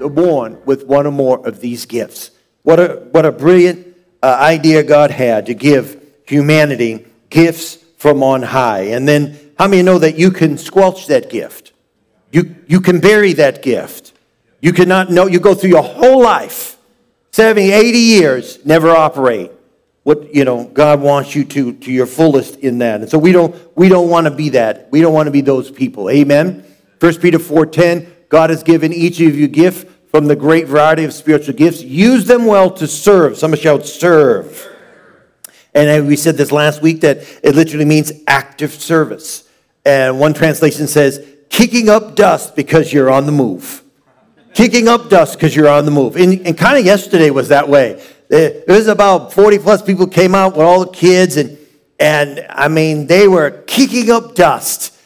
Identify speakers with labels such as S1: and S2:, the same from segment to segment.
S1: Born with one or more of these gifts. What a, what a brilliant uh, idea God had to give humanity gifts from on high. And then, how many know that you can squelch that gift? You, you can bury that gift. You cannot know, you go through your whole life, 70, 80 years, never operate what you know god wants you to to your fullest in that and so we don't we don't want to be that we don't want to be those people amen 1 peter 4.10 god has given each of you gift from the great variety of spiritual gifts use them well to serve. Somebody shout serve. And we said this last week that it literally means active service. And one translation says kicking up dust because you're on the move. Kicking up dust because you're on the move. And, and kind of yesterday was that way. It was about 40 plus people came out with all the kids, and, and I mean, they were kicking up dust,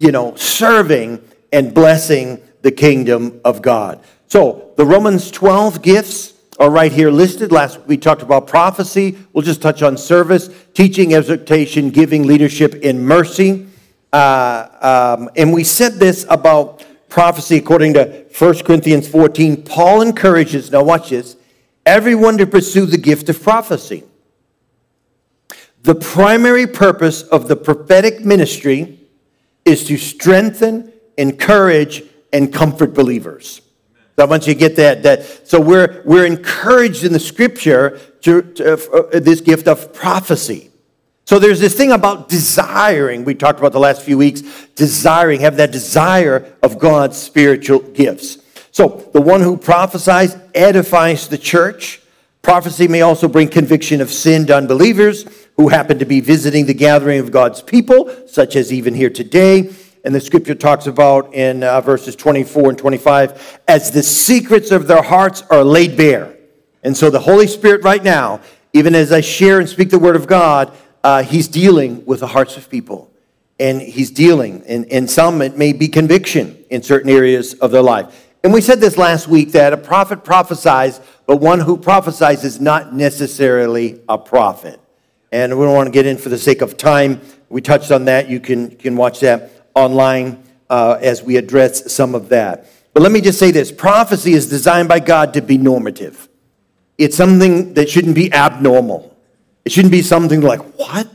S1: you know, serving and blessing the kingdom of God. So the Romans 12 gifts are right here listed. Last we talked about prophecy. We'll just touch on service, teaching, exhortation, giving, leadership, and mercy. Uh, um, and we said this about prophecy according to 1 Corinthians 14. Paul encourages, now watch this, everyone to pursue the gift of prophecy. The primary purpose of the prophetic ministry is to strengthen, encourage, and comfort believers. So I want you to get that. that so we're, we're encouraged in the scripture to, to uh, this gift of prophecy. So there's this thing about desiring, we talked about the last few weeks, desiring, have that desire of God's spiritual gifts. So the one who prophesies edifies the church. Prophecy may also bring conviction of sin to unbelievers who happen to be visiting the gathering of God's people, such as even here today. And the scripture talks about in uh, verses 24 and 25 as the secrets of their hearts are laid bare. And so the Holy Spirit, right now, even as I share and speak the word of God, uh, He's dealing with the hearts of people. And He's dealing, and in some, it may be conviction in certain areas of their life. And we said this last week that a prophet prophesies, but one who prophesies is not necessarily a prophet. And we don't want to get in for the sake of time. We touched on that. You can, you can watch that online uh, as we address some of that. But let me just say this prophecy is designed by God to be normative, it's something that shouldn't be abnormal. It shouldn't be something like, what?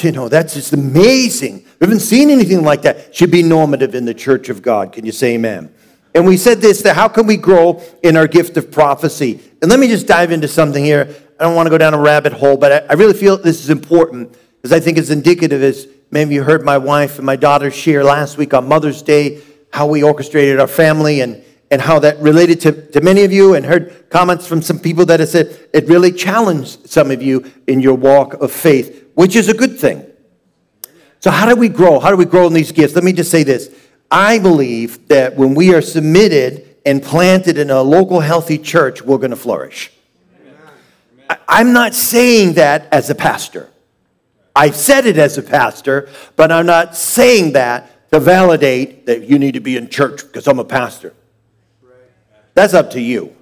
S1: You know, that's just amazing. We haven't seen anything like that. It should be normative in the church of God. Can you say amen? And we said this that how can we grow in our gift of prophecy? And let me just dive into something here. I don't want to go down a rabbit hole, but I, really feel this is important because I think it's indicative, as maybe you heard my wife and my daughter share last week on Mother's Day, how we orchestrated our family and, and how that related to, to many of you, and heard comments from some people that said it really challenged some of you in your walk of faith, which is a good thing. So, how do we grow? How do we grow in these gifts? Let me just say this I believe that when we are submitted and planted in a local healthy church, we're going to flourish. I'm not saying that as a pastor. I've said it as a pastor, but I'm not saying that to validate that you need to be in church because I'm a pastor. That's up to you.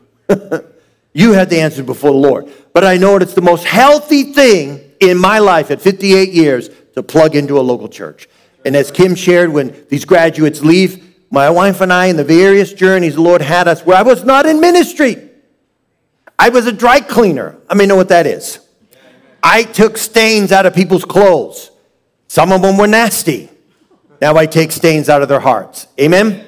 S1: you had the answer before the Lord. But I know it's the most healthy thing in my life at 58 years to plug into a local church. And as Kim shared, when these graduates leave, my wife and I, in the various journeys the Lord had us, where I was not in ministry. I was a dry cleaner. I may know what that is. I took stains out of people's clothes. Some of them were nasty. Now I take stains out of their hearts. Amen?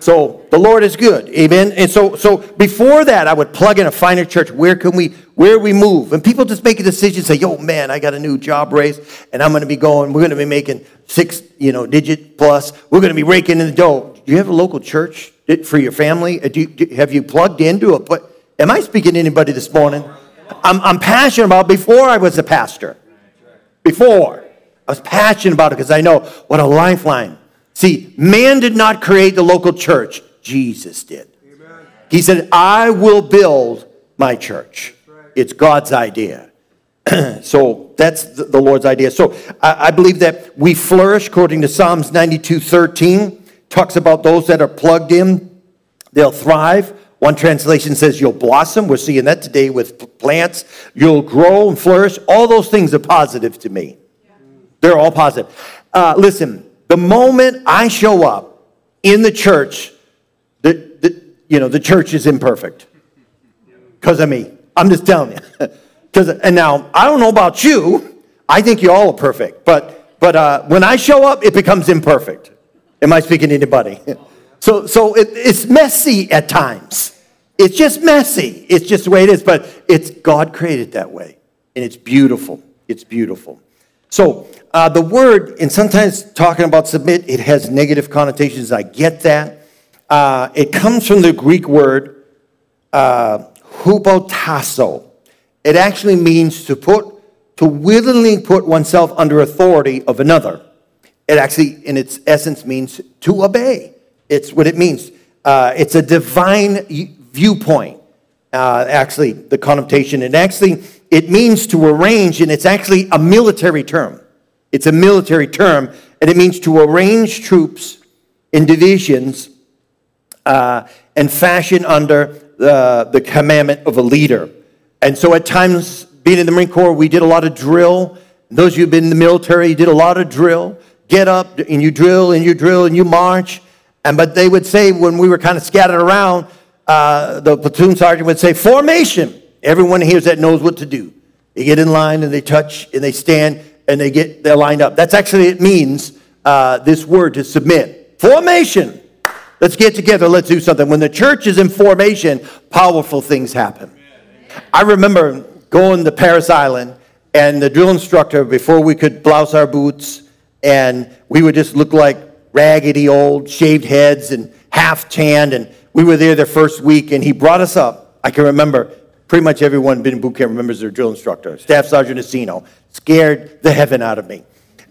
S1: So the Lord is good. Amen. And so so before that, I would plug in a finer church. Where can we where we move? And people just make a decision, say, yo, man, I got a new job raise, and I'm gonna be going, we're gonna be making six, you know, digit plus. We're gonna be raking in the dough. Do you have a local church for your family? Uh, do you, do, have you plugged into it? But am I speaking to anybody this morning? I'm, I'm passionate about before I was a pastor. Before. I was passionate about it because I know what a lifeline See, man did not create the local church, Jesus did. Amen. He said, I will build my church. Right. It's God's idea. so that's the Lord's idea. So I, I believe that we flourish according to Psalms 92 13, talks about those that are plugged in, they'll thrive. One translation says you'll blossom. We're seeing that today with plants. You'll grow and flourish. All those things are positive to me. They're all positive. Uh, listen, the moment I show up in the church, the, the, you know, the church is imperfect because of me. I'm just telling you. Because and now I don't know about you. I think you all are perfect, but but uh, when I show up, it becomes imperfect. Am I speaking to anybody? So so it, it's messy at times. It's just messy. It's just the way it is. But it's God created that way, and it's beautiful. It's beautiful. So uh, the word, and sometimes talking about submit, it has negative connotations. I get that. Uh, it comes from the Greek word uh, hupotasso. It actually means to put, to willingly put oneself under authority of another. It actually, in its essence, means to obey. It's what it means. Uh, it's a divine viewpoint. Uh, actually, the connotation. And actually, it means to arrange, and it's actually a military term. It's a military term, and it means to arrange troops in divisions uh, and fashion under the, the commandment of a leader. And so at times, being in the Marine Corps, we did a lot of drill. Those of you who've been in the military, did a lot of drill. Get up and you drill and you drill and you march. And but they would say when we were kind of scattered around, uh, the platoon sergeant would say, formation. Everyone hears that knows what to do. They get in line and they touch and they stand and they get they're lined up. That's actually it means uh, this word to submit. Formation. Let's get together. Let's do something. When the church is in formation, powerful things happen. I remember going to Parris Island, and the drill instructor, before we could blouse our boots, and we would just look like raggedy old shaved heads and half tanned, and we were there the first week, and he brought us up. I can remember pretty much everyone been in boot camp remembers their drill instructor, Staff Sergeant Asino, scared the heaven out of me.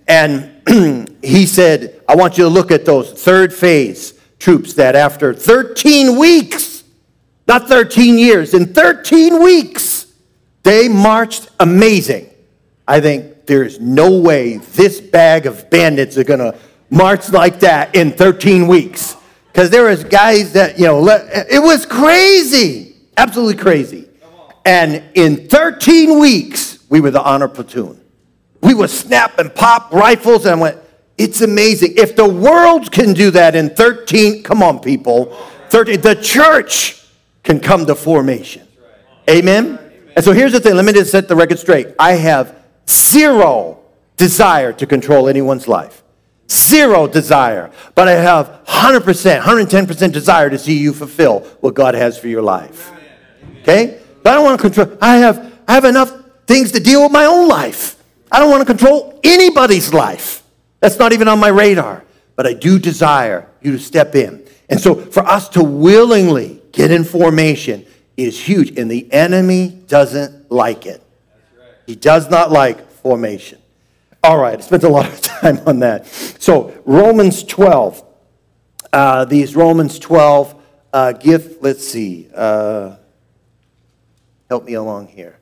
S1: And he said, I want you to look at those third phase troops that after 13 weeks not 13 years, in 13 weeks, they marched amazing. I think there's no way this bag of bandits are going to march like that in 13 weeks. Because there was guys that, you know, it was crazy, absolutely crazy. And in 13 weeks, we were the honor platoon. We would snap and pop rifles and went, it's amazing. If the world can do that in 13, come on, people. 13, the church can come to formation. Amen? And so here's the thing let me just set the record straight. I have zero desire to control anyone's life. Zero desire. But I have 100%, 110% desire to see you fulfill what God has for your life. Okay? But I don't want to control. I have, I have enough things to deal with my own life. I don't want to control anybody's life. That's not even on my radar. But I do desire you to step in. And so for us to willingly get in formation is huge. And the enemy doesn't like it. He does not like formation. All right, I spent a lot of time on that. So, Romans 12. Uh, these Romans 12 uh, let's see, uh, help me along here.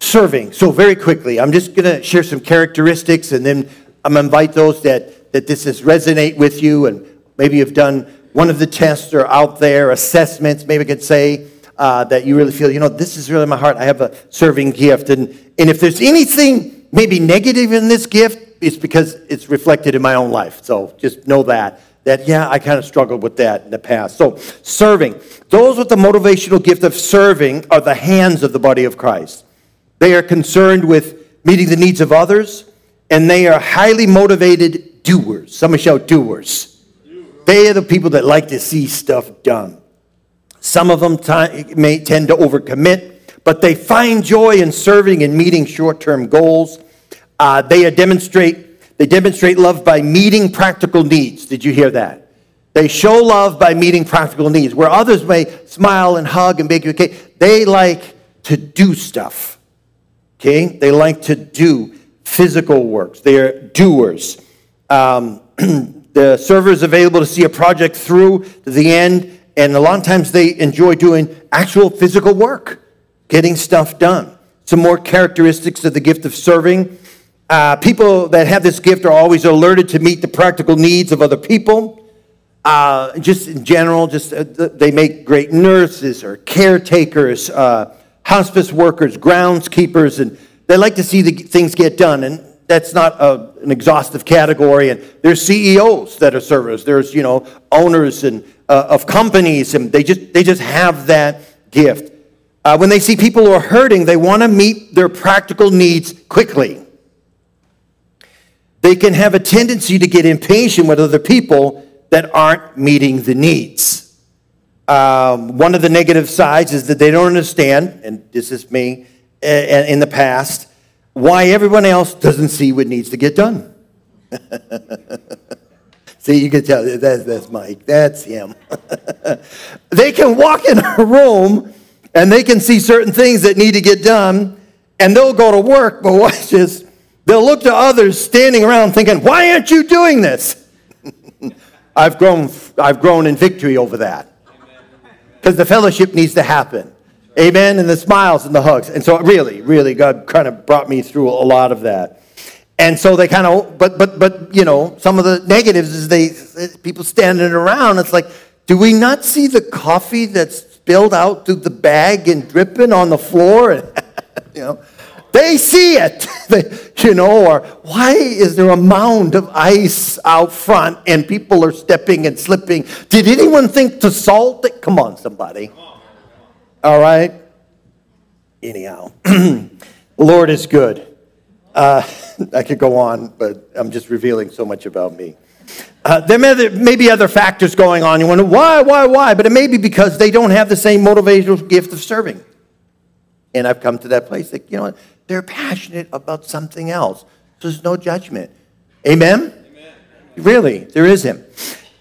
S1: Serving. So, very quickly, I'm just going to share some characteristics and then I'm going to invite those that, that this has resonate with you and maybe you've done one of the tests or out there, assessments, maybe I could say, uh, that you really feel, you know, this is really my heart. I have a serving gift. And, and if there's anything maybe negative in this gift, it's because it's reflected in my own life. So just know that. That, yeah, I kind of struggled with that in the past. So, serving. Those with the motivational gift of serving are the hands of the body of Christ. They are concerned with meeting the needs of others, and they are highly motivated doers. Somebody shout doers. They are the people that like to see stuff done. Some of them t- may tend to overcommit, but they find joy in serving and meeting short-term goals. Uh, they demonstrate they demonstrate love by meeting practical needs. Did you hear that? They show love by meeting practical needs. Where others may smile and hug and make you cake, they like to do stuff. Okay, they like to do physical works. They are doers. Um, the server is available to see a project through to the end, and a lot of times they enjoy doing actual physical work, getting stuff done. Some more characteristics of the gift of serving. Uh, people that have this gift are always alerted to meet the practical needs of other people. Uh, just in general, just uh, they make great nurses or caretakers, uh, hospice workers, groundskeepers, and they like to see the things get done. And that's not a, an exhaustive category. And there's CEOs that are servers. There's, you know, owners and uh, of companies, and they just, they just have that gift. Uh, when they see people who are hurting, they want to meet their practical needs quickly. They can have a tendency to get impatient with other people that aren't meeting the needs. Um, one of the negative sides is that they don't understand, and this is me in the past, why everyone else doesn't see what needs to get done. see, you can tell that's, that's Mike, that's him. they can walk in a room and they can see certain things that need to get done, and they'll go to work, but watch this. They'll look to others standing around thinking, Why aren't you doing this? I've, grown, I've grown in victory over that. Because the fellowship needs to happen. Amen. And the smiles and the hugs. And so, really, really, God kind of brought me through a lot of that. And so they kind of, but, but, but, you know, some of the negatives is they, people standing around. It's like, do we not see the coffee that's spilled out through the bag and dripping on the floor. And, you know, they see it, you know, or why is there a mound of ice out front and people are stepping and slipping? Did anyone think to salt it? Come on, somebody. All right. Anyhow, Lord is good. Uh, I could go on, but I'm just revealing so much about me. Uh, there may, may, be other factors going on. You wonder, why, why, why? But it may be because they don't have the same motivational gift of serving. And I've come to that place that, you know, they're passionate about something else. So there's no judgment. Amen? Amen. Really, there is Him.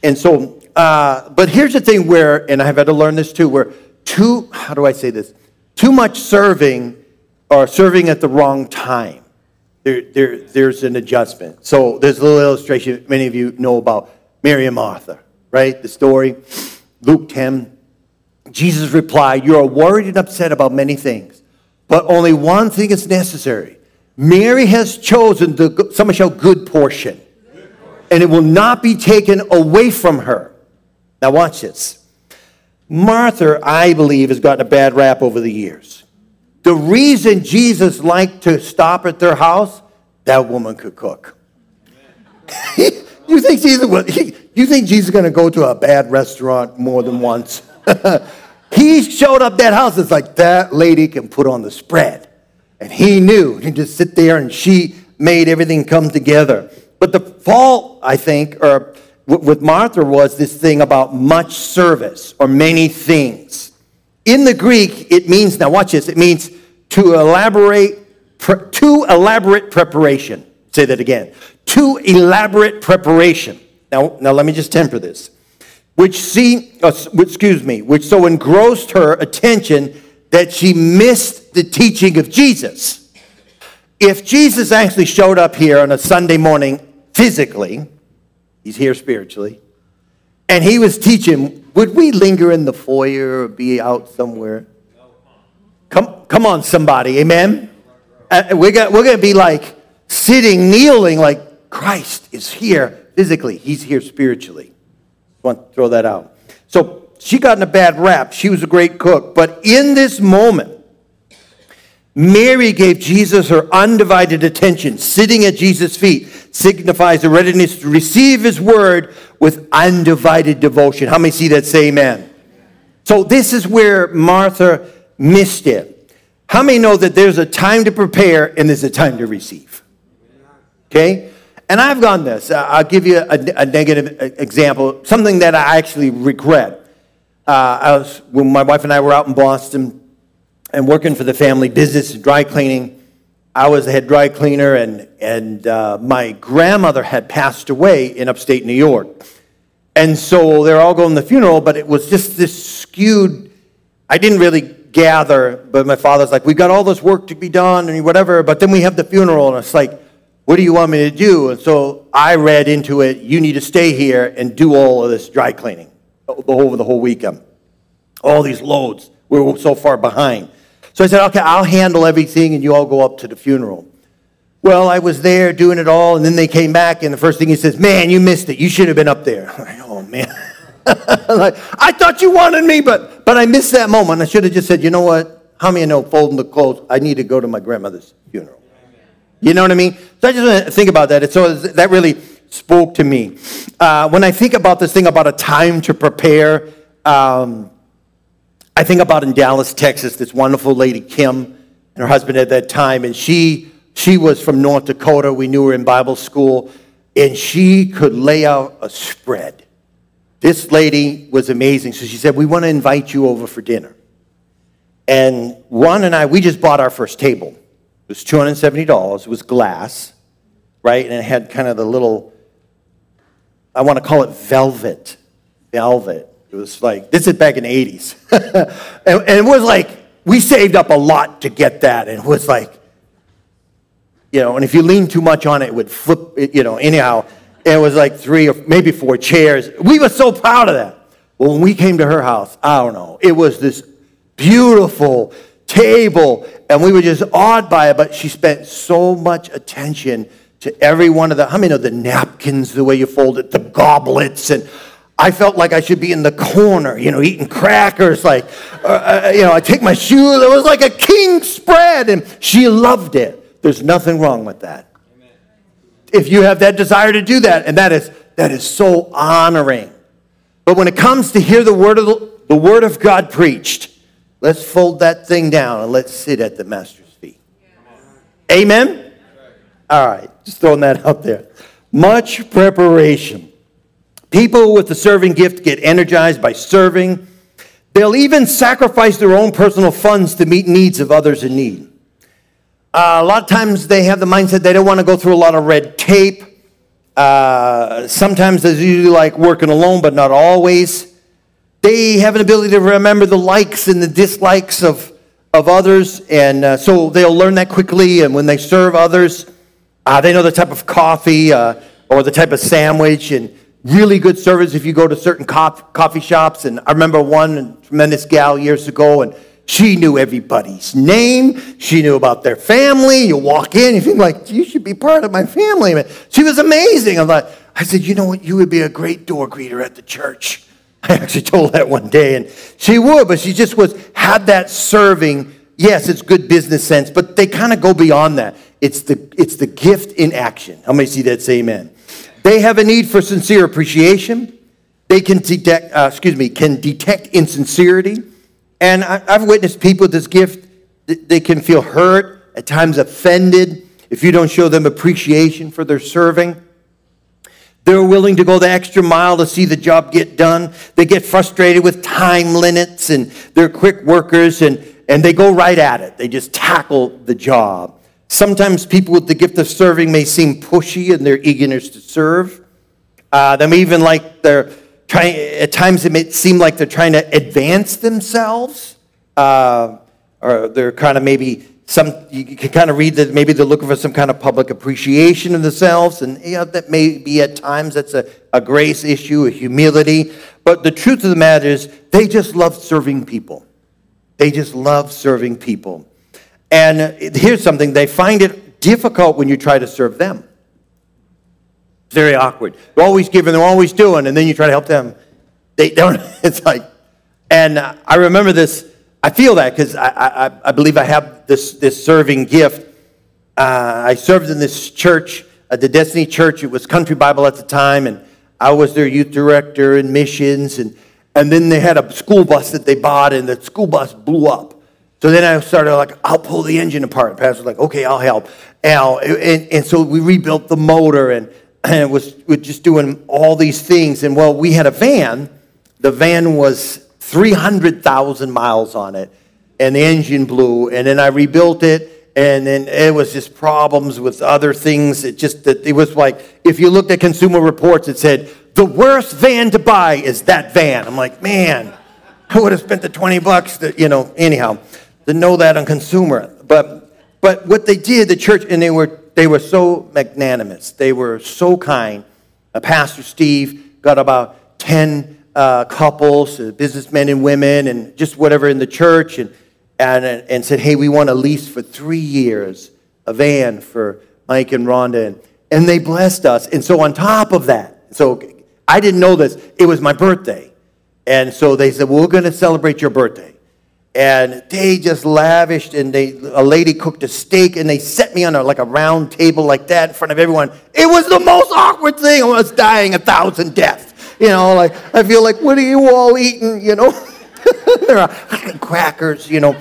S1: And so, uh, but here's the thing where, and I've had to learn this too, where too, how do I say this? Too much serving or serving at the wrong time there, there, there's an adjustment. So there's a little illustration many of you know about Mary and Martha, right? The story, Luke 10. Jesus replied, You are worried and upset about many things, but only one thing is necessary. Mary has chosen the, someone shall good portion, and it will not be taken away from her. Now, watch this. Martha, I believe, has gotten a bad rap over the years. The reason Jesus liked to stop at their house, that woman could cook. you think Jesus you think Jesus is going to go to a bad restaurant more than once? he showed up that house. It's like that lady can put on the spread, and he knew. He just sit there, and she made everything come together. But the fault, I think, or with Martha was this thing about much service or many things. In the Greek, it means, now watch this, it means to elaborate, pre, too elaborate preparation. Say that again. Too elaborate preparation. Now, now let me just temper this. Which see, uh, excuse me, which so engrossed her attention that she missed the teaching of Jesus. If Jesus actually showed up here on a Sunday morning physically, he's here spiritually, and he was teaching would we linger in the foyer or be out somewhere? Come, come on, somebody. Amen? Uh, we're going we're to be like sitting, kneeling, like Christ is here physically. He's here spiritually. Want to throw that out. So she got in a bad rap. She was a great cook. But in this moment, Mary gave Jesus her undivided attention. Sitting at Jesus' feet signifies a readiness to receive his word with undivided devotion. How many see that? Say amen. So this is where Martha missed it. How many know that there's a time to prepare and there's a time to receive? Okay? And I've gone this. I'll give you a, a negative example, something that I actually regret. Uh, I was, when my wife and I were out in Boston and working for the family business, dry cleaning, I was the head dry cleaner, and, and uh, my grandmother had passed away in upstate New York. And so they're all going to the funeral, but it was just this skewed. I didn't really gather, but my father's like, We've got all this work to be done and whatever, but then we have the funeral, and it's like, What do you want me to do? And so I read into it, You need to stay here and do all of this dry cleaning over the whole weekend. All these loads. We were so far behind. So I said, Okay, I'll handle everything, and you all go up to the funeral. Well, I was there doing it all, and then they came back, and the first thing he says, Man, you missed it. You should have been up there. Like, oh, man. like, I thought you wanted me, but, but I missed that moment. I should have just said, You know what? How many know folding the clothes? I need to go to my grandmother's funeral. You know what I mean? So I just want to think about that. so that really spoke to me. Uh, when I think about this thing about a time to prepare, um, I think about in Dallas, Texas, this wonderful lady, Kim, and her husband at that time, and she, she was from North Dakota. We knew her in Bible school, and she could lay out a spread. This lady was amazing. So she said, We want to invite you over for dinner. And Ron and I, we just bought our first table. It was $270. It was glass, right? And it had kind of the little, I want to call it velvet. Velvet. It was like, this is back in the 80s. and, and, it was like, we saved up a lot to get that. And it was like, you know, and if you lean too much on it, it would flip, you know, anyhow. It was like three or maybe four chairs. We were so proud of that. Well, when we came to her house, I don't know, it was this beautiful table, and we were just awed by it, but she spent so much attention to every one of the, how many of the napkins, the way you fold it, the goblets, and I felt like I should be in the corner, you know, eating crackers, like, uh, uh you know, I take my shoes, it was like a king spread, and she loved it. There's nothing wrong with that. If you have that desire to do that, and that is, that is so honoring. But when it comes to hear the word of the, the word of God preached, Let's fold that thing down and let's sit at the master's feet. Amen? All right, just throwing that out there. Much preparation. People with the serving gift get energized by serving. They'll even sacrifice their own personal funds to meet needs of others in need. Uh, a lot of times they have the mindset they don't want to go through a lot of red tape. Uh, sometimes they usually like working alone, but not always. They have an ability to remember the likes and the dislikes of, of others, and uh, so they'll learn that quickly. And when they serve others, uh, they know the type of coffee uh, or the type of sandwich, and really good service if you go to certain coffee shops. And I remember one tremendous gal years ago, and she knew everybody's name. She knew about their family. You walk in, you think like, you should be part of my family. She was amazing. I'm like, I said, you know what? You would be a great door greeter at the church. I actually told that one day, and she would, but she just was had that serving. Yes, it's good business sense, but they kind of go beyond that. It's the it's the gift in action. How many see that? Say amen. They have a need for sincere appreciation. They can detect, uh, excuse me, can detect insincerity, and I, I've witnessed people with this gift. They can feel hurt, at times offended, if you don't show them appreciation for their serving. They're willing to go the extra mile to see the job get done. They get frustrated with time limits and they're quick workers and, and they go right at it. They just tackle the job. Sometimes people with the gift of serving may seem pushy in their eagerness to serve. Uh, they may even like they're at times it may seem like they're trying to advance themselves. Uh, or they're kind of maybe some you can kind of read that maybe they're looking for some kind of public appreciation of themselves and you know, that may be at times that's a, a grace issue a humility. But the truth of the matter is they just love serving people. They just love serving people. And here's something they find it difficult when you try to serve them very awkward they're always giving they're always doing and then you try to help them they don't it's like and i remember this I feel that because I, I, I, believe I have this, this serving gift. Uh, I served in this church, uh, the Destiny Church. It was Country Bible at the time, and I was their youth director in missions. And, and then they had a school bus that they bought, and the school bus blew up. So then I started like, I'll pull the engine apart. The pastor was like, okay, I'll help. And, and, and so we rebuilt the motor and, and was, was just doing all these things. And well, we had a van. The van was 300,000 miles on it, and the engine blew. And then I rebuilt it, and then it was just problems with other things. It just that it was like if you looked at Consumer Reports, it said the worst van to buy is that van. I'm like, man, I would have spent the 20 bucks. To, you know, anyhow, to know that on Consumer, but but what they did, the church, and they were they were so magnanimous. They were so kind. Uh, Pastor Steve got about 10 uh, couples, uh, businessmen and women, and just whatever in the church, and, and, and said, Hey, we want to lease for three years a van for Mike and Rhonda. And, and they blessed us. And so, on top of that, so I didn't know this, it was my birthday. And so they said, well, We're going to celebrate your birthday. And they just lavished and they a lady cooked a steak and they set me on a, like a round table like that in front of everyone. It was the most awkward thing. I was dying a thousand deaths. You know like i feel like what are you all eating you know? There are crackers you know.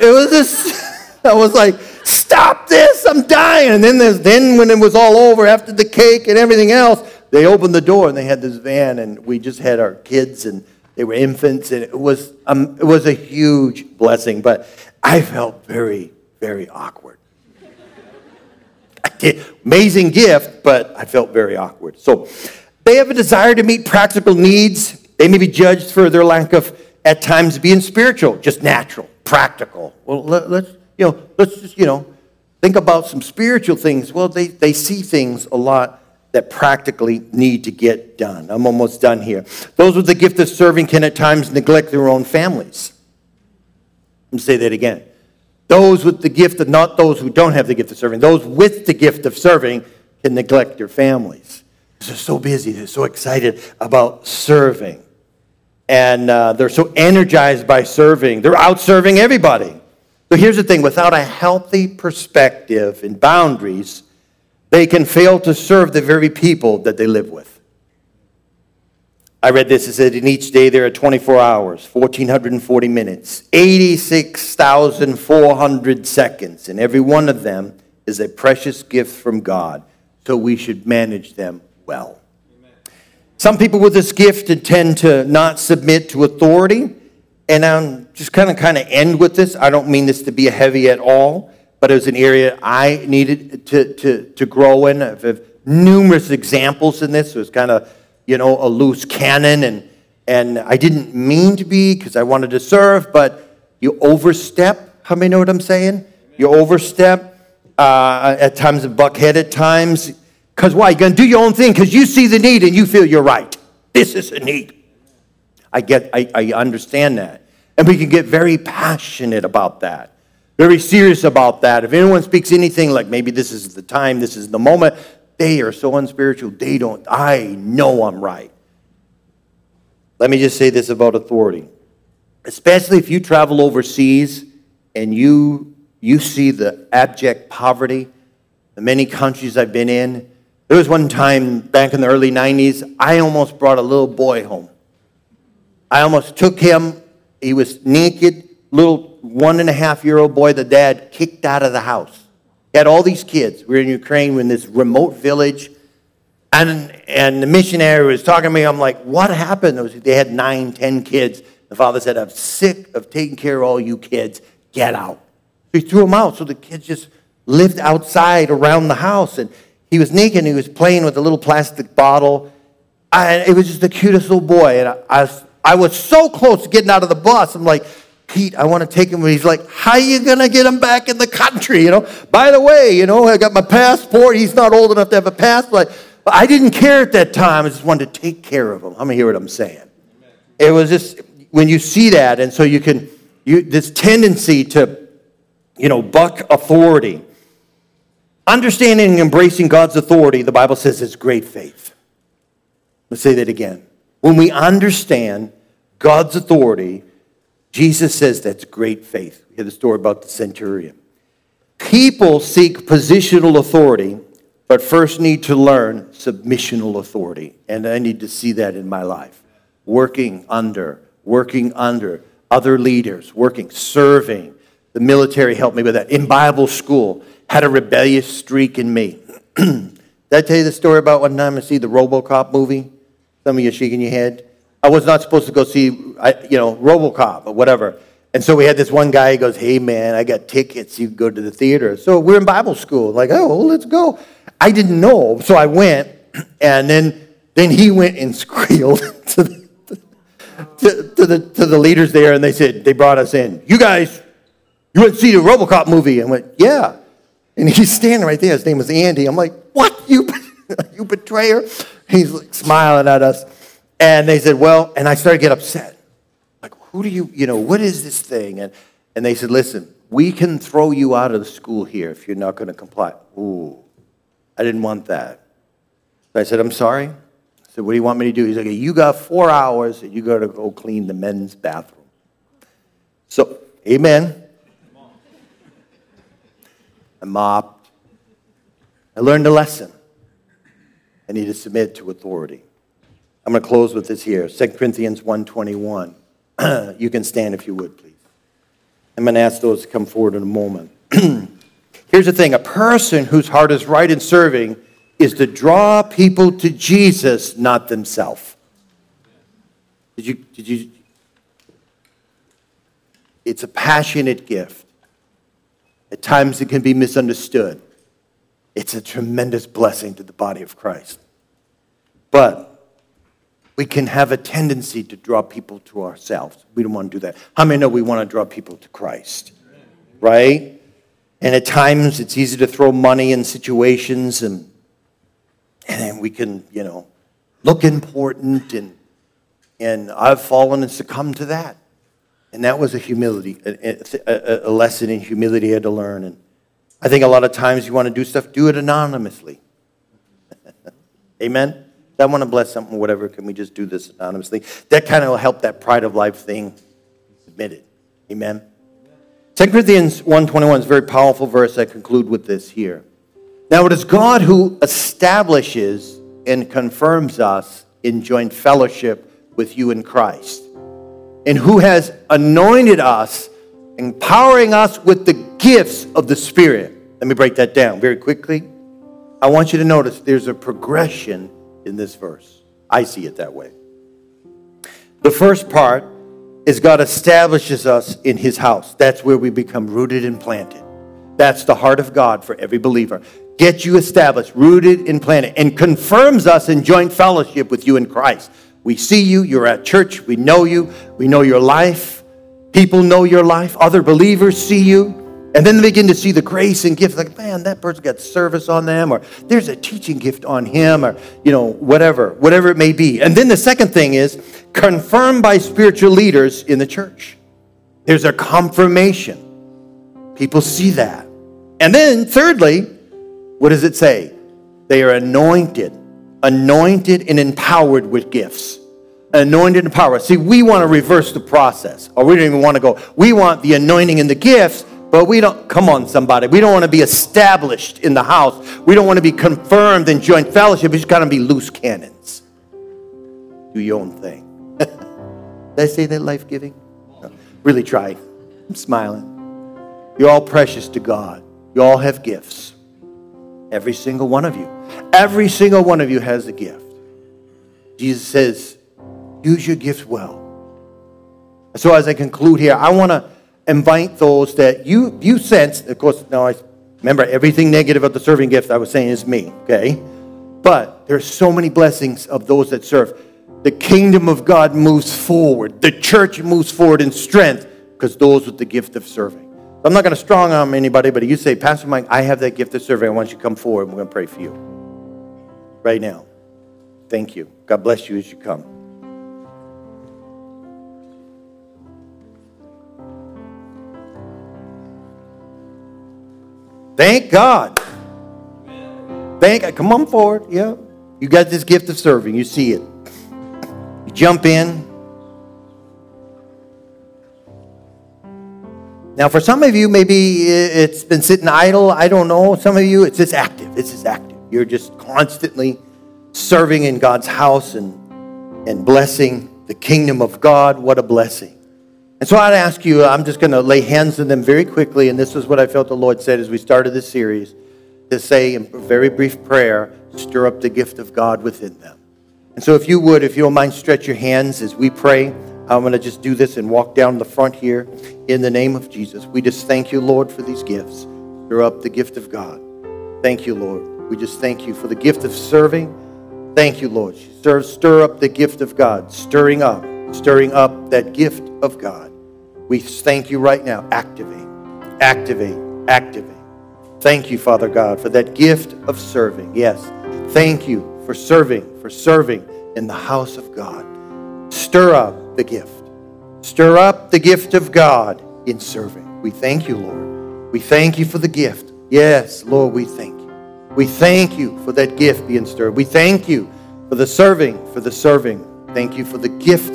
S1: It was just i was like stop this i'm dying. And then there's then when it was all over after the cake and everything else they opened the door and they had this van and we just had our kids and they were infants, and it was, um, it was a huge blessing, but I felt very, very awkward. Amazing gift, but I felt very awkward. So they have a desire to meet practical needs. They may be judged for their lack of, at times, being spiritual, just natural, practical. Well, let, let's, you know, let's just, you know, think about some spiritual things. Well, they, they see things a lot that practically need to get done. I'm almost done here. Those with the gift of serving can at times neglect their own families. Let me say that again. Those with the gift of, not those who don't have the gift of serving, those with the gift of serving can neglect their families. They're so busy, they're so excited about serving. And uh, they're so energized by serving. They're out serving everybody. So here's the thing without a healthy perspective and boundaries, they can fail to serve the very people that they live with. I read this. It said, in each day there are 24 hours, 1,440 minutes, 86,400 seconds, and every one of them is a precious gift from God, so we should manage them well. Amen. Some people with this gift tend to not submit to authority, and I'm just kind of kind of end with this. I don't mean this to be a heavy at all but it was an area I needed to, to, to grow in. I have numerous examples in this. It was kind of, you know, a loose cannon, and, and I didn't mean to be because I wanted to serve, but you overstep. How many know what I'm saying? You overstep uh, at times, buckhead at times. Because why? You're going to do your own thing because you see the need and you feel you're right. This is a need. I get, I, I understand that. And we can get very passionate about that very serious about that. If anyone speaks anything like maybe this is the time, this is the moment, they are so unspiritual, they don't, I know I'm right. Let me just say this about authority. Especially if you travel overseas and you, you see the abject poverty, the many countries I've been in. There was one time back in the early 90s, I almost brought a little boy home. I almost took him, he was naked, little one and a half year old boy the dad kicked out of the house. He had all these kids. We were in Ukraine, we're in this remote village. And, and the missionary was talking to me. I'm like, what happened? Was, they had nine, ten kids. The father said, I'm sick of taking care of all you kids. Get out. So he threw them out. So the kids just lived outside around the house. And he was naked and he was playing with a little plastic bottle. And it was just the cutest little boy. And I, I, I was so close to getting out of the bus. I'm like, Pete, I want to take him. He's like, how are you going to get him back in the country? You know, by the way, you know, I got my passport. He's not old enough to have a passport. But I didn't care at that time. I just wanted to take care of him. I'm going to hear what I'm saying? It was just, when you see that, and so you can, you, this tendency to, you know, buck authority. Understanding and embracing God's authority, the Bible says, is great faith. Let's say that again. When we understand God's authority, Jesus says that's great faith. We hear the story about the centurion. People seek positional authority, but first need to learn submissional authority. And I need to see that in my life. Working under, working under other leaders, working, serving. The military helped me with that. In Bible school, had a rebellious streak in me. Did I tell you the story about one time I see the Robocop movie? Some of you shaking your head. I was not supposed to go see, you know, RoboCop or whatever. And so we had this one guy. He goes, "Hey man, I got tickets. You go to the theater." So we're in Bible school. Like, oh, well, let's go. I didn't know, so I went, and then then he went and squealed to the, to, to, the to the leaders there, and they said they brought us in. You guys, you went to see the RoboCop movie? I went, yeah. And he's standing right there. His name was Andy. I'm like, what? You you betrayer? He's like smiling at us. And they said, well, and I started to get upset. Who do you, you know, what is this thing? And, and they said, listen, we can throw you out of the school here if you're not going to comply. Ooh, I didn't want that. So I said, I'm sorry. I said, what do you want me to do? He's like, you got four hours and you got to go clean the men's bathroom. So Amen. I mopped. I learned a lesson. I need to submit to authority. I'm going to close with this here 2 Corinthians 1.21. you can stand if you would, please. I'm going to ask those to come forward in a moment. Here's the thing a person whose heart is right in serving is to draw people to Jesus, not themselves. Did you, did you? It's a passionate gift. At times it can be misunderstood. It's a tremendous blessing to the body of Christ. But we can have a tendency to draw people to ourselves. We don't want to do that. How many know we want to draw people to Christ? Right? And at times it's easy to throw money in situations and and we can, you know, look important and and I've fallen and succumbed to that. And that was a humility, a, a, a lesson in humility I had to learn. And I think a lot of times you want to do stuff, do it anonymously. Amen? I want to bless something, whatever, can we just do this anonymously? That kind of will help that pride of life thing submit it. Amen? 2 Corinthians 1.21 is a very powerful verse. I conclude with this here. Now it is God who establishes and confirms us in joint fellowship with you in Christ, and who has anointed us, empowering us with the gifts of the Spirit. Let me break that down very quickly. I want you to notice there's a progression in this verse. I see it that way. The first part is God establishes us in his house. That's where we become rooted and planted. That's the heart of God for every believer. Get you established, rooted and planted, and confirms us in joint fellowship with you in Christ. We see you, you're at church, we know you, we know your life. People know your life, other believers see you. And then they begin to see the grace and gift, like, man, that person got service on them, or there's a teaching gift on him, or, you know, whatever, whatever it may be. And then the second thing is confirmed by spiritual leaders in the church. There's a confirmation. People see that. And then, thirdly, what does it say? They are anointed, anointed and empowered with gifts. Anointed and empowered. See, we want to reverse the process, or we don't even want to go. We want the anointing and the gifts but we don't, come on, somebody. We don't want to be established in the house. We don't want to be confirmed in joint fellowship. We just got to be loose cannons. Do your own thing. Did I say that life giving? No. Really try. I'm smiling. You're all precious to God. You all have gifts. Every single one of you. Every single one of you has a gift. Jesus says, use your gifts well. So as I conclude here, I want to invite those that you, you sense, of course, now I remember everything negative of the serving gift I was saying is me, okay? But there's so many blessings of those that serve. The kingdom of God moves forward. The church moves forward in strength because those with the gift of serving. I'm not going to strong arm anybody, but you say, Pastor Mike, I have that gift of serving. I want you to come forward. We're going to pray for you right now. Thank you. God bless you as you come. Thank God. Thank Come on forward. Yeah. You got this gift of serving. You see it. You jump in. Now, for some of you, maybe it's been sitting idle. I don't know. Some of you, it's just active. It's just active. You're just constantly serving in God's house and, and blessing the kingdom of God. What a blessing. And so I'd ask you, I'm just going to lay hands on them very quickly, and this is what I felt the Lord said as we started this series to say in a very brief prayer, stir up the gift of God within them. And so if you would, if you don't mind, stretch your hands as we pray. I'm going to just do this and walk down the front here in the name of Jesus. We just thank you, Lord, for these gifts. Stir up the gift of God. Thank you, Lord. We just thank you for the gift of serving. Thank you, Lord. Stir, stir up the gift of God, stirring up, stirring up that gift of God. We thank you right now. Activate, activate, activate. Thank you, Father God, for that gift of serving. Yes, thank you for serving, for serving in the house of God. Stir up the gift. Stir up the gift of God in serving. We thank you, Lord. We thank you for the gift. Yes, Lord, we thank you. We thank you for that gift being stirred. We thank you for the serving, for the serving. Thank you for the gift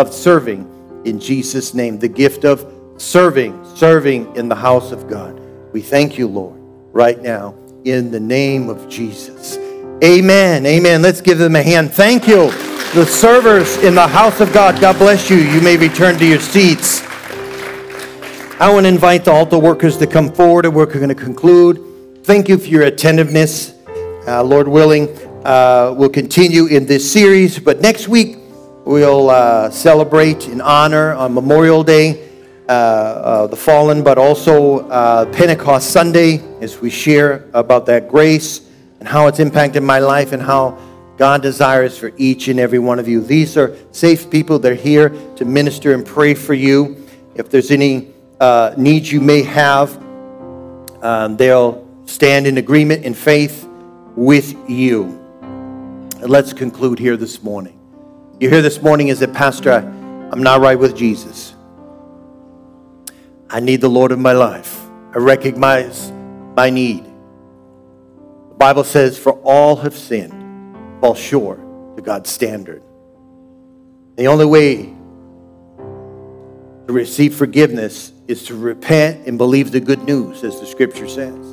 S1: of serving in Jesus' name. The gift of serving, serving in the house of God. We thank you, Lord, right now, in the name of Jesus. Amen. Amen. Let's give them a hand. Thank you, the servers in the house of God. God bless you. You may return to your seats. I want to invite the altar workers to come forward and we're going to conclude. Thank you for your attentiveness. Uh, Lord willing, uh, we'll continue in this series, but next week we'll uh, celebrate in honor on Memorial Day uh, uh, the fallen, but also uh, Pentecost Sunday as we share about that grace and how it's impacted my life and how God desires for each and every one of you. These are safe people. They're here to minister and pray for you. If there's any uh, needs you may have, um, they'll stand in agreement in faith with you. And let's conclude here this morning. You're here this morning is that, pastor. I'm not right with Jesus. I need the Lord in my life. I recognize my need. The Bible says, For all have sinned, fall short to God's standard. The only way to receive forgiveness is to repent and believe the good news, as the scripture says.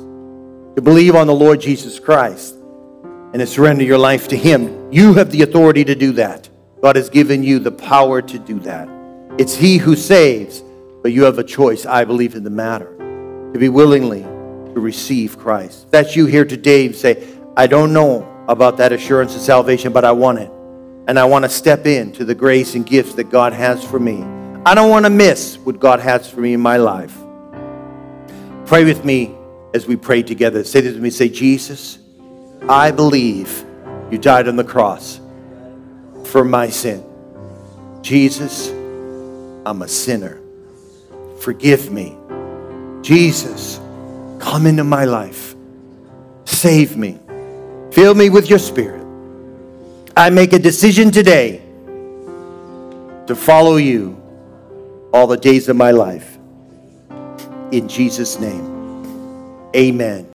S1: To believe on the Lord Jesus Christ and to surrender your life to Him. You have the authority to do that. God has given you the power to do that. It's He who saves, but you have a choice, I believe, in the matter to be willingly to receive Christ. If that's you here today. You say, I don't know about that assurance of salvation, but I want it. And I want to step into the grace and gifts that God has for me. I don't want to miss what God has for me in my life. Pray with me as we pray together. Say this with me. Say, Jesus, I believe you died on the cross for my sin. Jesus, I'm a sinner. Forgive me. Jesus, come into my life. Save me. Fill me with your spirit. I make a decision today to follow you all the days of my life. In Jesus' name, amen.